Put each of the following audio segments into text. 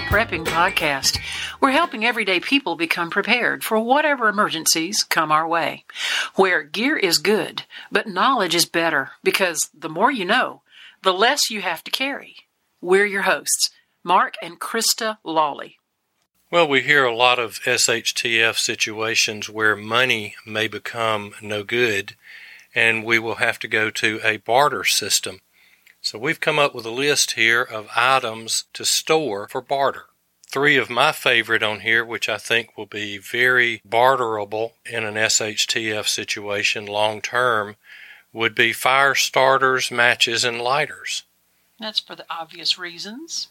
Prepping Podcast. We're helping everyday people become prepared for whatever emergencies come our way. Where gear is good, but knowledge is better because the more you know, the less you have to carry. We're your hosts, Mark and Krista Lawley. Well, we hear a lot of SHTF situations where money may become no good and we will have to go to a barter system. So we've come up with a list here of items to store for barter. Three of my favorite on here, which I think will be very barterable in an SHTF situation long term, would be fire starters, matches, and lighters. That's for the obvious reasons,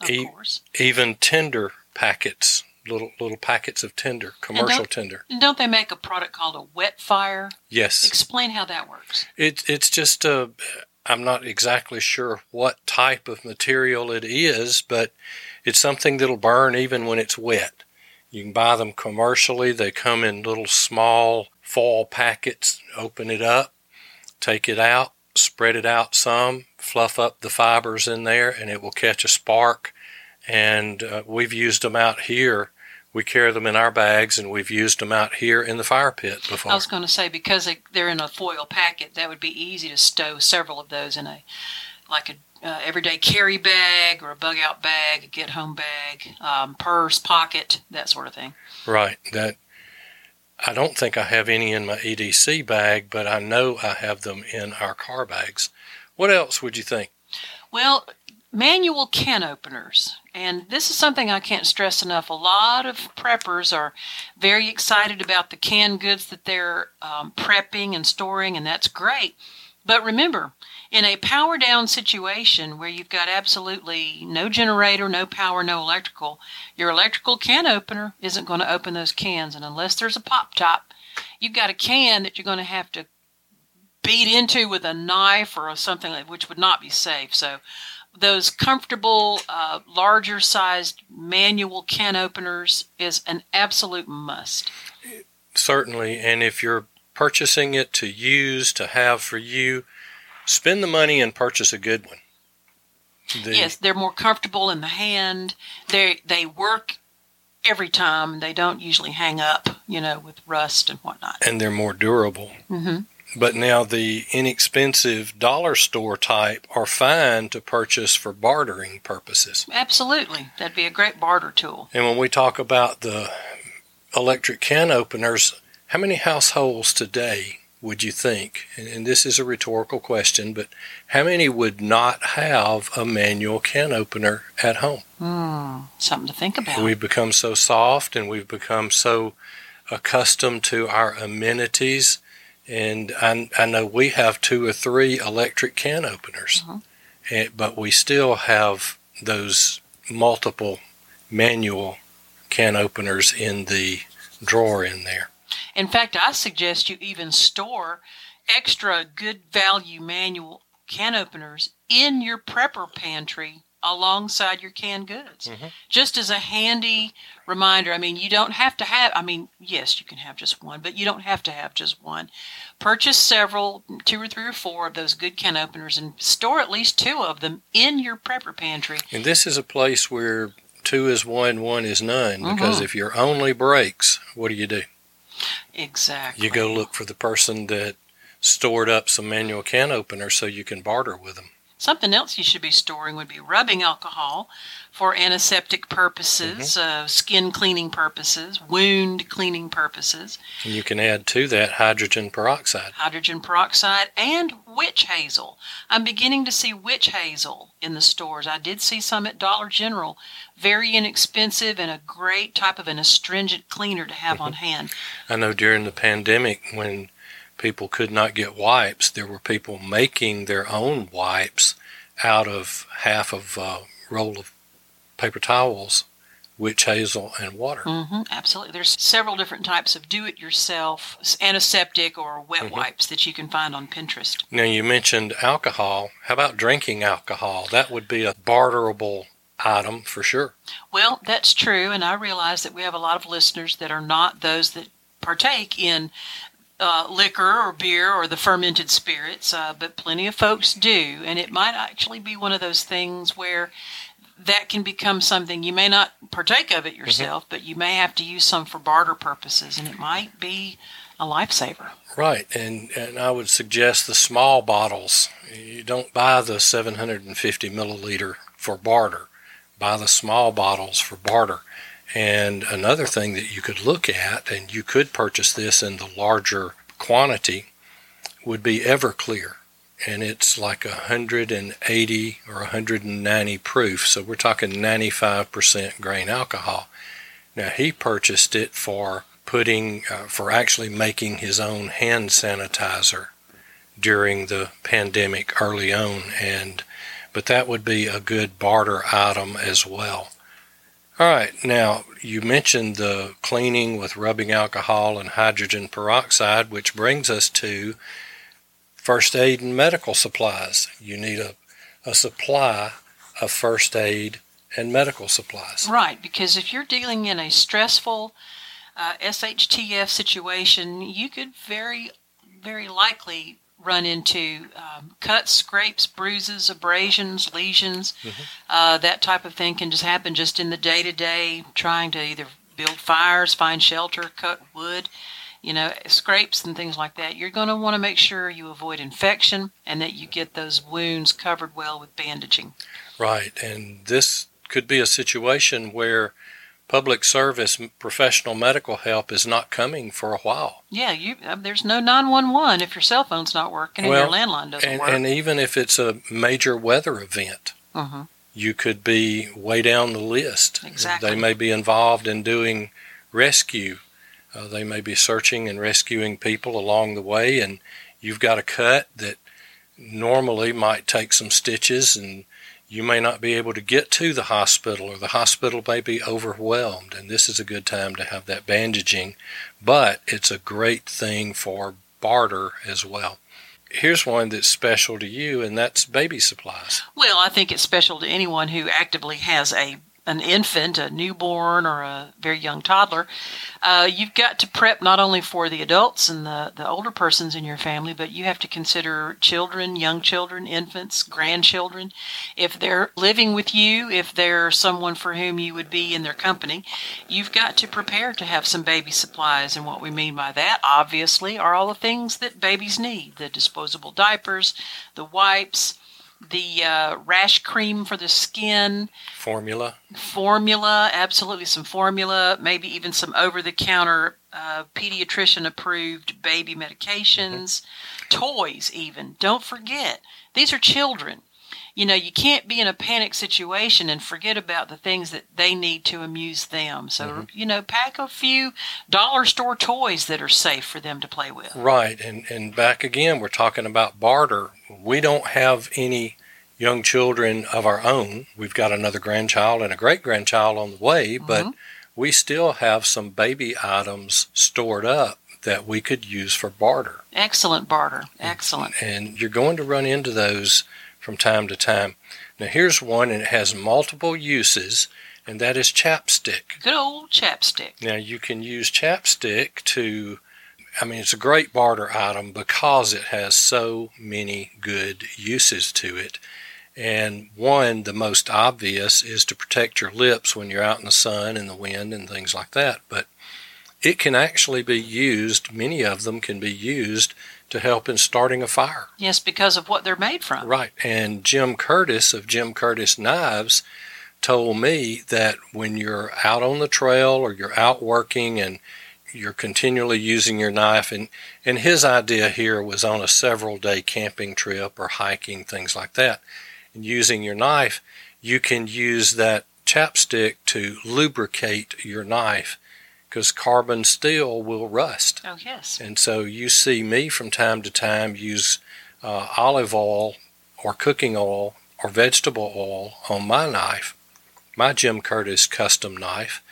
of E- course. Even tinder packets, little little packets of tinder, commercial don't- tinder. And don't they make a product called a WetFire? Yes. Explain how that works. It, it's just a, I'm not exactly sure what type of material it is, but it's something that'll burn even when it's wet. You can buy them commercially. They come in little small foil packets. Open it up, take it out, spread it out some, fluff up the fibers in there, and it will catch a spark. And uh, we've used them out here. We carry them in our bags, and we've used them out here in the fire pit before. I was going to say because they, they're in a foil packet, that would be easy to stow several of those in a like a uh, everyday carry bag or a bug out bag, a get home bag, um, purse, pocket, that sort of thing. Right. That I don't think I have any in my EDC bag, but I know I have them in our car bags. What else would you think? Well, manual can openers. And this is something I can't stress enough. A lot of preppers are very excited about the canned goods that they're um, prepping and storing, and that's great. But remember, in a power down situation where you've got absolutely no generator, no power, no electrical, your electrical can opener isn't going to open those cans. And unless there's a pop top, you've got a can that you're going to have to beat into with a knife or something which would not be safe. So those comfortable, uh, larger sized manual can openers is an absolute must. Certainly. And if you're purchasing it to use, to have for you, spend the money and purchase a good one. The- Yes, they're more comfortable in the hand. They they work every time. They don't usually hang up, you know, with rust and whatnot. And they're more durable. hmm But now the inexpensive dollar store type are fine to purchase for bartering purposes. Absolutely, that'd be a great barter tool. And when we talk about the electric can openers, how many households today would you think, and, and this is a rhetorical question, but how many would not have a manual can opener at home? Hmm, something to think about. We've become so soft and we've become so accustomed to our amenities. And I, I know we have two or three electric can openers, Mhm. and, but we still have those multiple manual can openers in the drawer in there. In fact, I suggest you even store extra good value manual can openers in your prepper pantry alongside your canned goods. Mhm. Just as a handy reminder. I mean, you don't have to have, I mean, yes, you can have just one, but you don't have to have just one. Purchase several, two or three or four of those good can openers and store at least two of them in your prepper pantry. And this is a place where two is one, one is none, because Mhm. if your only breaks, what do you do? Exactly. You go look for the person that stored up some manual can openers so you can barter with them. Something else you should be storing would be rubbing alcohol for antiseptic purposes, uh, skin cleaning purposes, wound cleaning purposes, And you can add to that hydrogen peroxide. hydrogen peroxide, and witch hazel. I'm beginning to see witch hazel in the stores. I did see some at Dollar General. Very inexpensive and a great type of an astringent cleaner to have on hand. I know during the pandemic when people could not get wipes, there were people making their own wipes out of half of a roll of paper towels, witch hazel, and water. hmm absolutely. There's several different types of do-it-yourself antiseptic or wet Mhm. wipes that you can find on Pinterest. Now, you mentioned alcohol. How about drinking alcohol? That would be a barterable item for sure. Well, that's true, and I realize that we have a lot of listeners that are not those that partake in uh, liquor or beer or the fermented spirits, uh, but plenty of folks do, and it might actually be one of those things where that can become something you may not partake of it yourself, mm-hmm. but you may have to use some for barter purposes, and it might be a lifesaver. Right, and and I would suggest the small bottles. You don't buy the 750 milliliter for barter. Buy the small bottles for barter. And another thing that you could look at, and you could purchase this in the larger quantity, would be Everclear. And it's like 180 or 190 proof. So we're talking 95% grain alcohol. Now he purchased it for putting, uh, for actually making his own hand sanitizer during the pandemic early on. And, but that would be a good barter item as well. All right, now you mentioned the cleaning with rubbing alcohol and hydrogen peroxide, which brings us to first aid and medical supplies. You need a, a supply of first aid and medical supplies. Right, because if you're dealing in a stressful uh, SHTF situation, you could very, very likely run into um, cuts, scrapes, bruises, abrasions, lesions. Mm-hmm. Uh, that type of thing can just happen just in the day to day, trying to either build fires, find shelter, cut wood, you know, scrapes and things like that. You're going to want to make sure you avoid infection and that you get those wounds covered well with bandaging. Right. And this could be a situation where public service professional medical help is not coming for a while. Yeah, you uh, there's no 911 if your cell phone's not working well, and your landline doesn't and, work. And even if it's a major weather event, uh-huh. you could be way down the list. Exactly. They may be involved in doing rescue. Uh, they may be searching and rescuing people along the way, and you've got a cut that normally might take some stitches and you may not be able to get to the hospital or the hospital may be overwhelmed and this is a good time to have that bandaging but it's a great thing for barter as well. Here's one that's special to you and that's baby supplies. Well i think it's special to anyone who actively has a an infant, a newborn, or a very young toddler, uh, you've got to prep not only for the adults and the, the older persons in your family, but you have to consider children, young children, infants, grandchildren. If they're living with you, if they're someone for whom you would be in their company, you've got to prepare to have some baby supplies. And what we mean by that, obviously, are all the things that babies need the disposable diapers, the wipes the uh, rash cream for the skin. Formula. Formula, absolutely some formula, maybe even some over the counter uh, pediatrician approved baby medications, mm-hmm. toys, even. Don't forget, these are children. You know, you can't be in a panic situation and forget about the things that they need to amuse them. So, mm-hmm. you know, pack a few dollar store toys that are safe for them to play with. Right. And, and back again, we're talking about barter. We don't have any young children of our own. We've got another grandchild and a great grandchild on the way, mm-hmm. but we still have some baby items stored up that we could use for barter. Excellent barter. Excellent. And you're going to run into those from time to time. Now, here's one, and it has multiple uses, and that is chapstick. Good old chapstick. Now, you can use chapstick to, I mean, it's a great barter item because it has so many good uses to it. And one, the most obvious, is to protect your lips when you're out in the sun and the wind and things like that. But it can actually be used, many of them can be used to help in starting a fire. Yes, because of what they're made from. Right. And Jim Curtis of Jim Curtis Knives told me that when you're out on the trail or you're out working and you're continually using your knife and and his idea here was on a several day camping trip or hiking things like that and using your knife you can use that chapstick to lubricate your knife because carbon steel will rust. Oh, yes. And so you see me from time to time use uh, olive oil or cooking oil or vegetable oil on my knife, my Jim Curtis custom knife.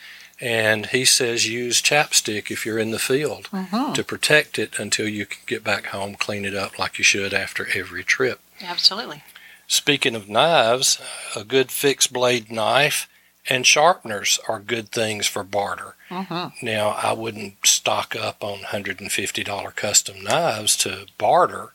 And he says use chapstick if you're in the field mm-hmm. to protect it until you can get back home, clean it up like you should after every trip. Absolutely. Speaking of knives, a good fixed blade knife and sharpeners are good things for barter. Mm-hmm. Now, I wouldn't stock up on $150 custom knives to barter,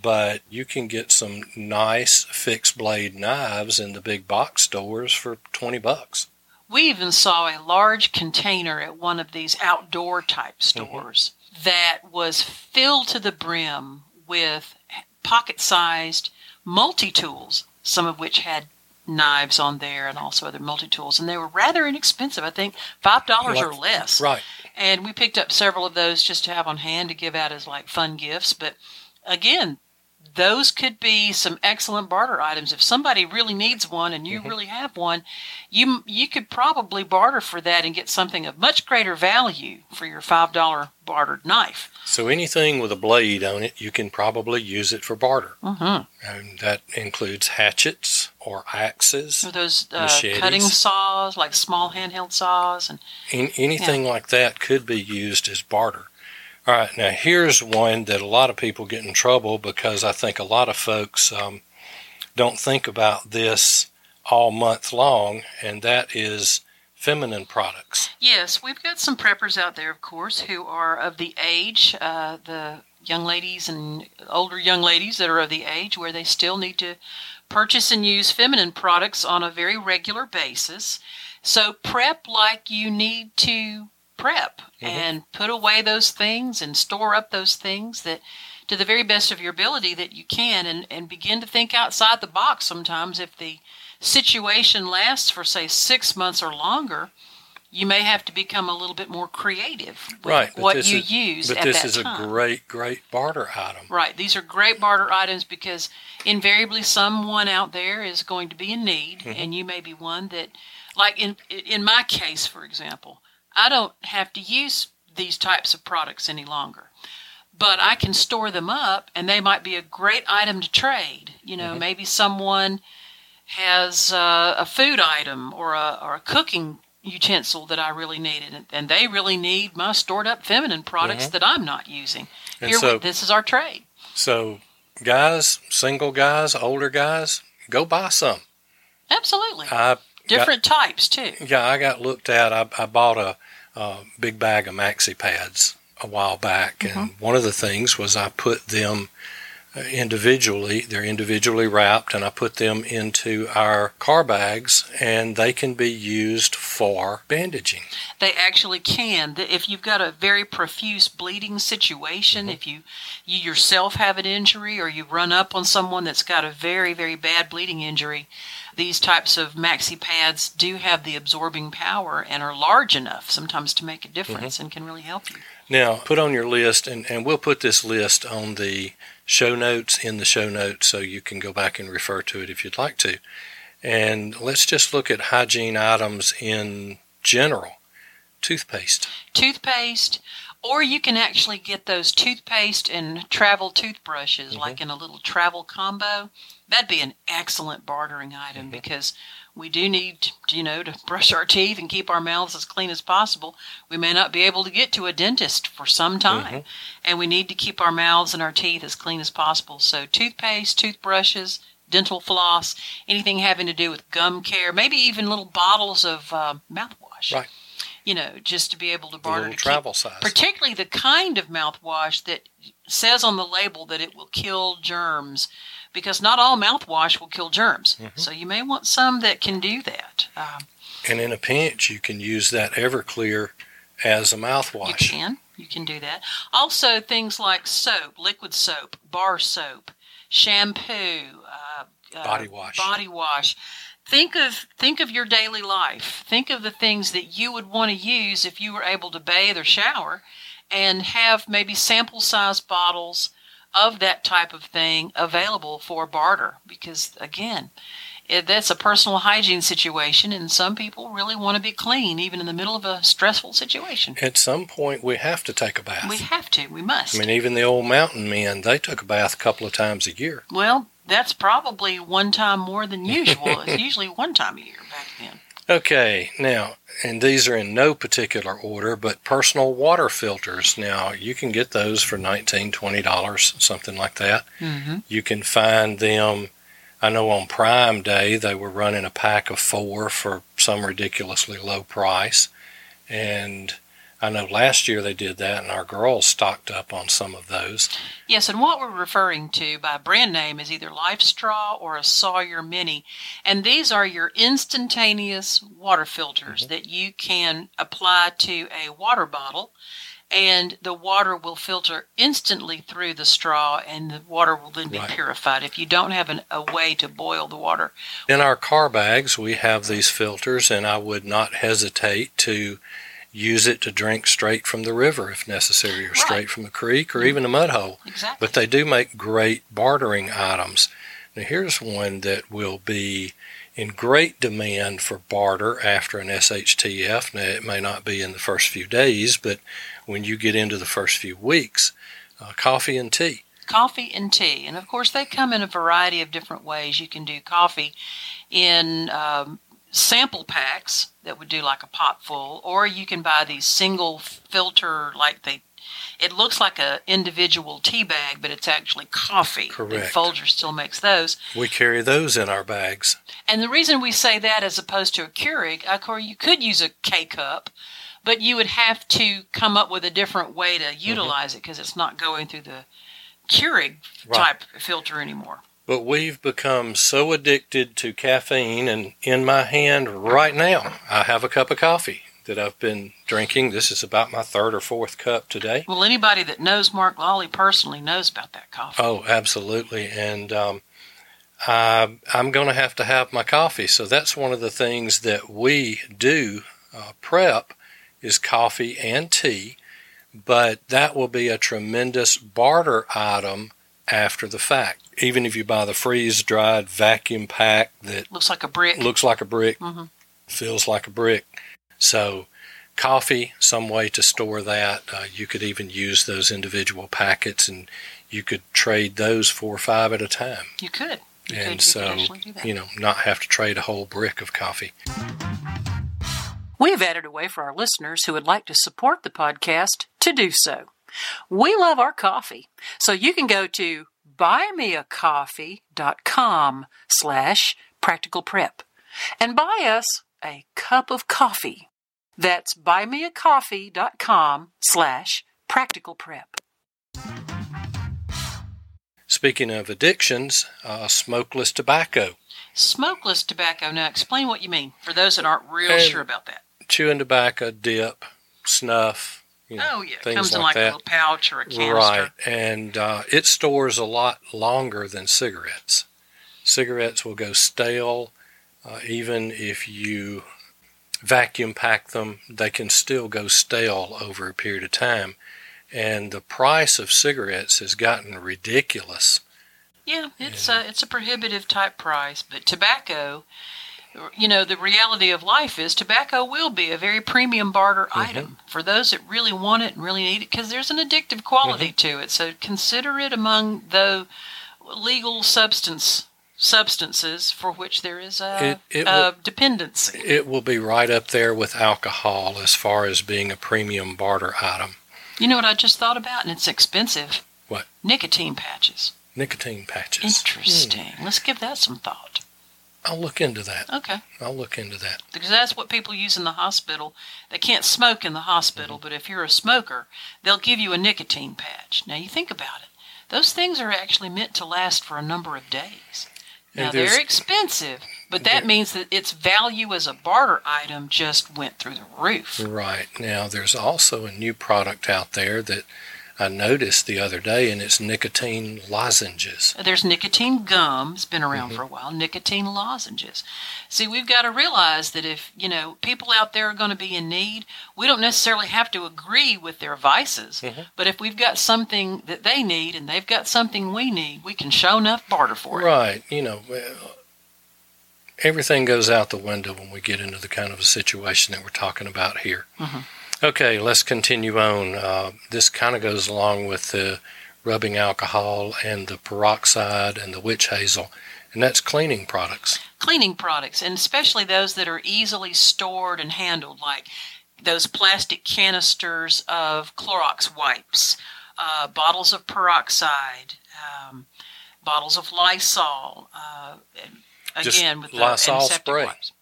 but you can get some nice fixed blade knives in the big box stores for 20 bucks. We even saw a large container at one of these outdoor type stores mm-hmm. that was filled to the brim with pocket sized multi tools, some of which had knives on there and also other multi tools. And they were rather inexpensive, I think $5 like, or less. Right. And we picked up several of those just to have on hand to give out as like fun gifts. But again, those could be some excellent barter items. If somebody really needs one and you mm-hmm. really have one, you you could probably barter for that and get something of much greater value for your five dollar bartered knife. So anything with a blade on it, you can probably use it for barter. Mm-hmm. And that includes hatchets or axes, or those uh, cutting saws, like small handheld saws, and anything yeah. like that could be used as barter. All right, now here's one that a lot of people get in trouble because I think a lot of folks um, don't think about this all month long, and that is feminine products. Yes, we've got some preppers out there, of course, who are of the age, uh, the young ladies and older young ladies that are of the age where they still need to purchase and use feminine products on a very regular basis. So prep like you need to prep mm-hmm. and put away those things and store up those things that to the very best of your ability that you can and, and begin to think outside the box sometimes if the situation lasts for say six months or longer you may have to become a little bit more creative with right, what you is, use but this is time. a great great barter item right these are great barter items because invariably someone out there is going to be in need mm-hmm. and you may be one that like in in my case for example I don't have to use these types of products any longer. But I can store them up and they might be a great item to trade. You know, mm-hmm. maybe someone has uh, a food item or a, or a cooking utensil that I really needed, and they really need my stored up feminine products mm-hmm. that I'm not using. And Here, so, this is our trade. So, guys, single guys, older guys, go buy some. Absolutely. I Different got, types too. Yeah, I got looked at. I, I bought a uh, big bag of maxi pads a while back, mm-hmm. and one of the things was I put them individually. They're individually wrapped, and I put them into our car bags, and they can be used for bandaging. They actually can. If you've got a very profuse bleeding situation, mm-hmm. if you you yourself have an injury, or you run up on someone that's got a very very bad bleeding injury, these types of maxi pads do have the absorbing power and are large enough sometimes to make a difference mm-hmm. and can really help you. Now, put on your list, and, and we'll put this list on the show notes in the show notes so you can go back and refer to it if you'd like to. And let's just look at hygiene items in general. Toothpaste. Toothpaste, or you can actually get those toothpaste and travel toothbrushes, mm-hmm. like in a little travel combo. That'd be an excellent bartering item mm-hmm. because we do need, you know, to brush our teeth and keep our mouths as clean as possible. We may not be able to get to a dentist for some time, mm-hmm. and we need to keep our mouths and our teeth as clean as possible. So, toothpaste, toothbrushes, dental floss, anything having to do with gum care, maybe even little bottles of uh, mouthwash. Right. You know, just to be able to barter. To travel keep, size. Particularly the kind of mouthwash that says on the label that it will kill germs because not all mouthwash will kill germs. Mm-hmm. So you may want some that can do that. Um, and in a pinch, you can use that Everclear as a mouthwash. You can. You can do that. Also, things like soap, liquid soap, bar soap, shampoo, uh, uh, body wash. Body wash. Think of think of your daily life. Think of the things that you would want to use if you were able to bathe or shower, and have maybe sample size bottles of that type of thing available for barter. Because again it, that's a personal hygiene situation and some people really want to be clean even in the middle of a stressful situation. At some point we have to take a bath. We have to. We must. I mean even the old mountain men they took a bath a couple of times a year. Well that's probably one time more than usual. It's usually one time a year back then Okay, now, and these are in no particular order, but personal water filters. Now, you can get those for $19, $20, something like that. Mm-hmm. You can find them, I know on Prime Day they were running a pack of four for some ridiculously low price. And I know last year they did that, and our girls stocked up on some of those. Yes, and what we're referring to by brand name is either LifeStraw or a Sawyer Mini. And these are your instantaneous water filters mm-hmm. that you can apply to a water bottle and the water will filter instantly through the straw and the water will then be right. purified if you don't have an, a way to boil the water. In our car bags, we have these filters, and I would not hesitate to use it to drink straight from the river if necessary, or right. straight from the creek, or mm-hmm. even a mud hole. Exactly. But they do make great bartering items. Now, here's one that will be in great demand for barter after an SHTF. Now, it may not be in the first few days, but when you get into the first few weeks, uh, coffee and tea. Coffee and tea. And of course, they come in a variety of different ways. You can do coffee in um, sample packs that would do like a pot full, or you can buy these single filter, like they it looks like a individual tea bag, but it's actually coffee. Correct. And Folgers still makes those. We carry those in our bags. And the reason we say that as opposed to a Keurig, of course, you could use a K cup, but you would have to come up with a different way to mm-hmm. utilize mm-hmm. it because it's not going through the Keurig type filter anymore. But we've become so addicted to caffeine, and in my hand right now, I have a cup of coffee that I've been drinking. This is about my third or fourth cup today. Well, anybody that knows Mark Lawley personally knows about that coffee. Oh, absolutely. And um, I, I'm going to have to have my coffee. So that's one of the things that we do uh, prep is coffee and tea, but that will be a tremendous barter item after the fact. Even if you buy the freeze dried vacuum pack that looks like a brick, looks like a brick, mm-hmm. feels like a brick. So, coffee, some way to store that. Uh, you could even use those individual packets and you could trade those four or five at a time. You could. You and could, so, you, you know, not have to trade a whole brick of coffee. We have added a way for our listeners who would like to support the podcast to do so. We love our coffee, so you can go to buymeacoffee.com slash practical prep and buy us a cup of coffee. That's buymeacoffee.com slash practical prep. Speaking of addictions, uh, smokeless tobacco. Smokeless tobacco. Now, explain what you mean for those that aren't real and sure about that chewing tobacco, dip, snuff. You know, oh yeah, things comes like in like that. a little pouch or a canister. Right, and uh, it stores a lot longer than cigarettes. Cigarettes will go stale, uh, even if you vacuum pack them. They can still go stale over a period of time, and the price of cigarettes has gotten ridiculous. Yeah, it's a it's a prohibitive type price, but tobacco you know, the reality of life is tobacco will be a very premium barter mm-hmm. item for those that really want it and really need it because there's an addictive quality mm-hmm. to it. So consider it among the legal substance substances for which there is a, it, it a will, dependency. It will be right up there with alcohol as far as being a premium barter item. You know what I just thought about, and it's expensive. What? Nicotine patches. Nicotine patches. Interesting. Hmm. Let's give that some thought. I'll look into that. Okay. I'll look into that. Because that's what people use in the hospital. They can't smoke in the hospital, mm-hmm. but if you're a smoker, they'll give you a nicotine patch. Now you think about it. Those things are actually meant to last for a number of days. Now they're expensive, but that means that its value as a barter item just went through the roof. Right. Now there's also a new product out there that I noticed the other day, and it's nicotine lozenges. There's nicotine gum. It's been around mm-hmm. for a while. Nicotine lozenges. See, we've got to realize that if you know people out there are going to be in need, we don't necessarily have to agree with their vices. Mm-hmm. But if we've got something that they need and they've got something we need, we can show enough barter for it. Right. You know. Everything goes out the window when we get into the kind of a situation that we're talking about here. Mm-hmm. Okay, let's continue on. Uh, this kind of goes along with the rubbing alcohol and the peroxide and the witch hazel, and that's cleaning products. Cleaning products, and especially those that are easily stored and handled, like those plastic canisters of Clorox wipes, uh, bottles of peroxide, um, bottles of Lysol. Uh, again, Just with the Lysol spray. Wipes.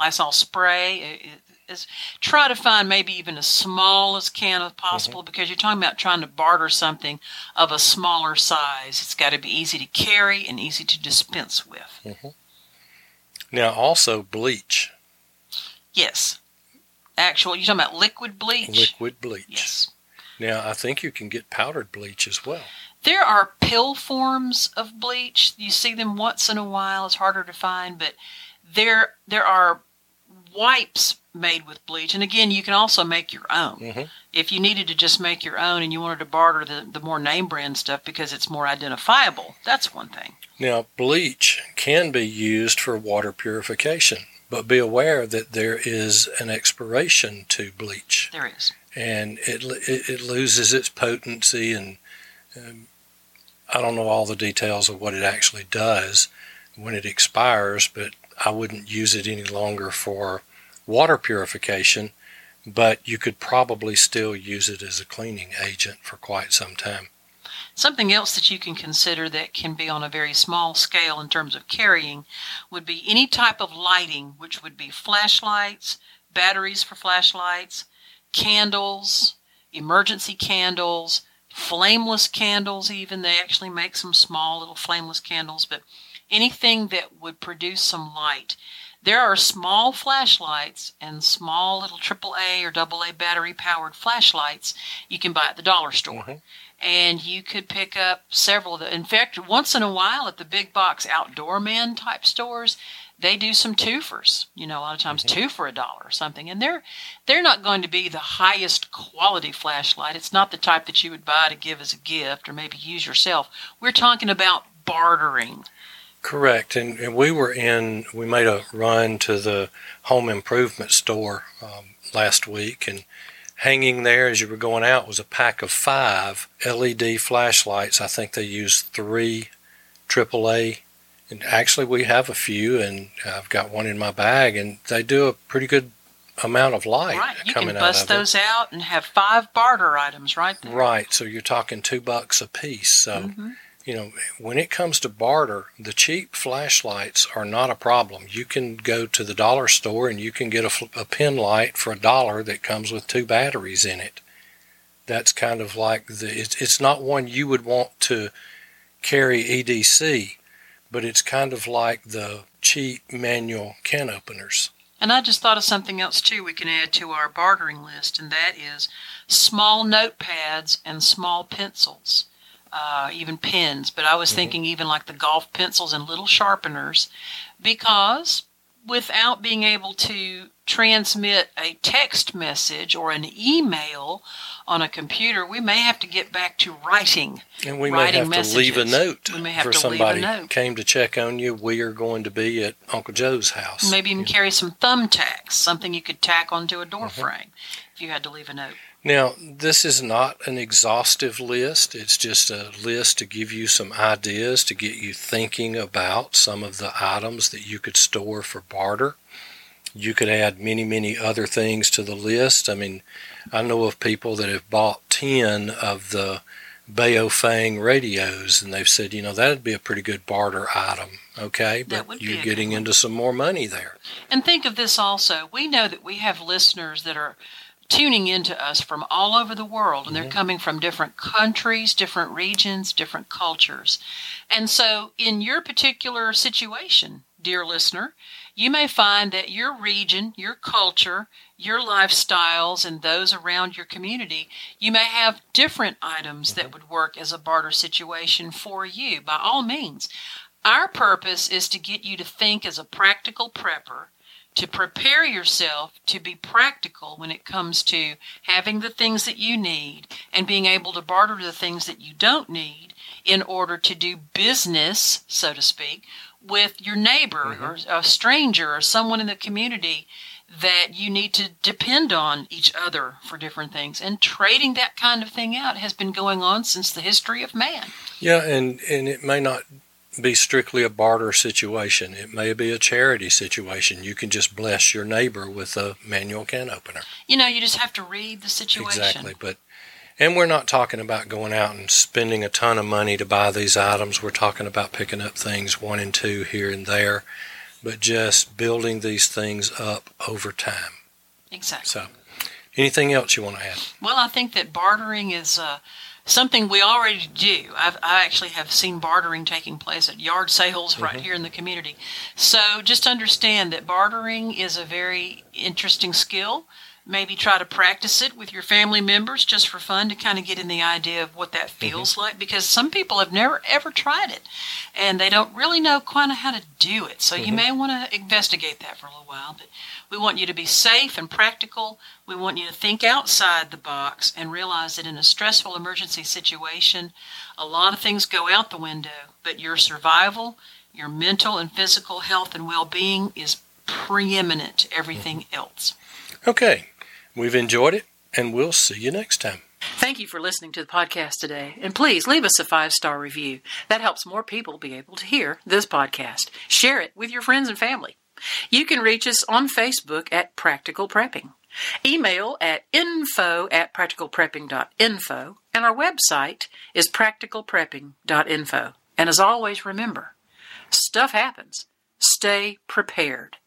Lysol spray as try to find maybe even as small as can as possible Mm-hmm. because you're talking about trying to barter something of a smaller size. It's got to be easy to carry and easy to dispense with. Now, also bleach, Yes. Actual, you're talking about liquid bleach? liquid bleach. Yes. Now, I think you can get powdered bleach as well. There are pill forms of bleach. You see them once in a while. It's harder to find, but there there are wipes made with bleach. And again, you can also make your own. Mhm. If you needed to just make your own and you wanted to barter the, the more name brand stuff because it's more identifiable, that's one thing. Now, bleach can be used for water purification, but be aware that there is an expiration to bleach, There is. and it it, it loses its potency. And um, I don't know all the details of what it actually does when it expires, but I wouldn't use it any longer for water purification. But you could probably still use it as a cleaning agent for quite some time. Something else that you can consider that can be on a very small scale in terms of carrying would be any type of lighting, which would be flashlights, batteries for flashlights, candles, emergency candles, flameless candles, even. They actually make some small little flameless candles, but anything that would produce some light. There are small flashlights and small little AAA or AA battery powered flashlights you can buy at the dollar store. Mhm. and you could pick up several of the in fact once in a while at the big box outdoor man type stores they do some twofers. You know a lot of times two for a dollar or something. And they're they're not going to be the highest quality flashlight. It's not the type that you would buy to give as a gift or maybe use yourself. We're talking about bartering Correct, and, and we were in. We made a run to the home improvement store um, last week, and hanging there as you were going out was a pack of five LED flashlights. I think they used three AAA, and actually we have a few, and I've got one in my bag, and they do a pretty good amount of light right you coming can bust out of it. those out and have five barter items right there Right, so you're talking two bucks a piece. So Mhm. You know, when it comes to barter, the cheap flashlights are not a problem. You can go to the dollar store and you can get a, a pin light for a dollar that comes with two batteries in it. That's kind of like the, it's, it's not one you would want to carry EDC, but it's kind of like the cheap manual can openers. And I just thought of something else too we can add to our bartering list, and that is small notepads and small pencils, uh, even pens. But I was thinking even like the golf pencils and little sharpeners, because without being able to transmit a text message or an email on a computer, we may have to get back to writing. And we may Writing have to leave a note We may have for to leave a somebody note. came to check on you. We are going to be at Uncle Joe's house. Maybe even carry some thumbtacks, something you could tack onto a door frame if you had to leave a note. Now, this is not an exhaustive list. It's just a list to give you some ideas, to get you thinking about some of the items that you could store for barter. You could add many, many other things to the list. I mean, I know of people that have bought 10 of the Baofeng radios, and they've said, you know, that'd be a pretty good barter item. Okay, but you're getting into some more money there. And think of this also. We know that we have listeners that are tuning into us from all over the world, and they're coming from different countries, different regions, different cultures. And so, in your particular situation, dear listener, you may find that your region, your culture, your lifestyles, and those around your community, you may have different items that mm-hmm. would work as a barter situation for you. By all means, our purpose is to get you to think as a practical prepper, to prepare yourself to be practical when it comes to having the things that you need and being able to barter the things that you don't need in order to do business, so to speak, with your neighbor mm-hmm. or a stranger or someone in the community that you need to depend on each other for different things. And trading that kind of thing out has been going on since the history of man. Yeah, and, and it may not be strictly a barter situation. It may be a charity situation. You can just bless your neighbor with a manual can opener. You know, you just have to read the situation. Exactly. But and we're not talking about going out and spending a ton of money to buy these items. We're talking about picking up things one and two here and there, but just building these things up over time. Exactly. So, anything else you want to add? Well, I think that bartering is uh, something we already do. I've, I actually have seen bartering taking place at yard sales right mm-hmm. here in the community. So just understand that bartering is a very interesting skill. Maybe try to practice it with your family members just for fun to kind of get in the idea of what that mm-hmm. feels like because some people have never ever tried it and they don't really know of how to do it. So you mm-hmm. may want to investigate that for a little while. But we want you to be safe and practical. We want you to think outside the box and realize that in a stressful emergency situation, a lot of things go out the window, but your survival, your mental and physical health and well being is preeminent to everything mm-hmm. else. Okay, we've enjoyed it, and we'll see you next time. Thank you for listening to the podcast today. And please leave us a five star review. That helps more people be able to hear this podcast. Share it with your friends and family. You can reach us on Facebook at Practical Prepping. Email at info at practicalprepping.info. And our website is practicalprepping.info. And as always, remember stuff happens. Stay prepared.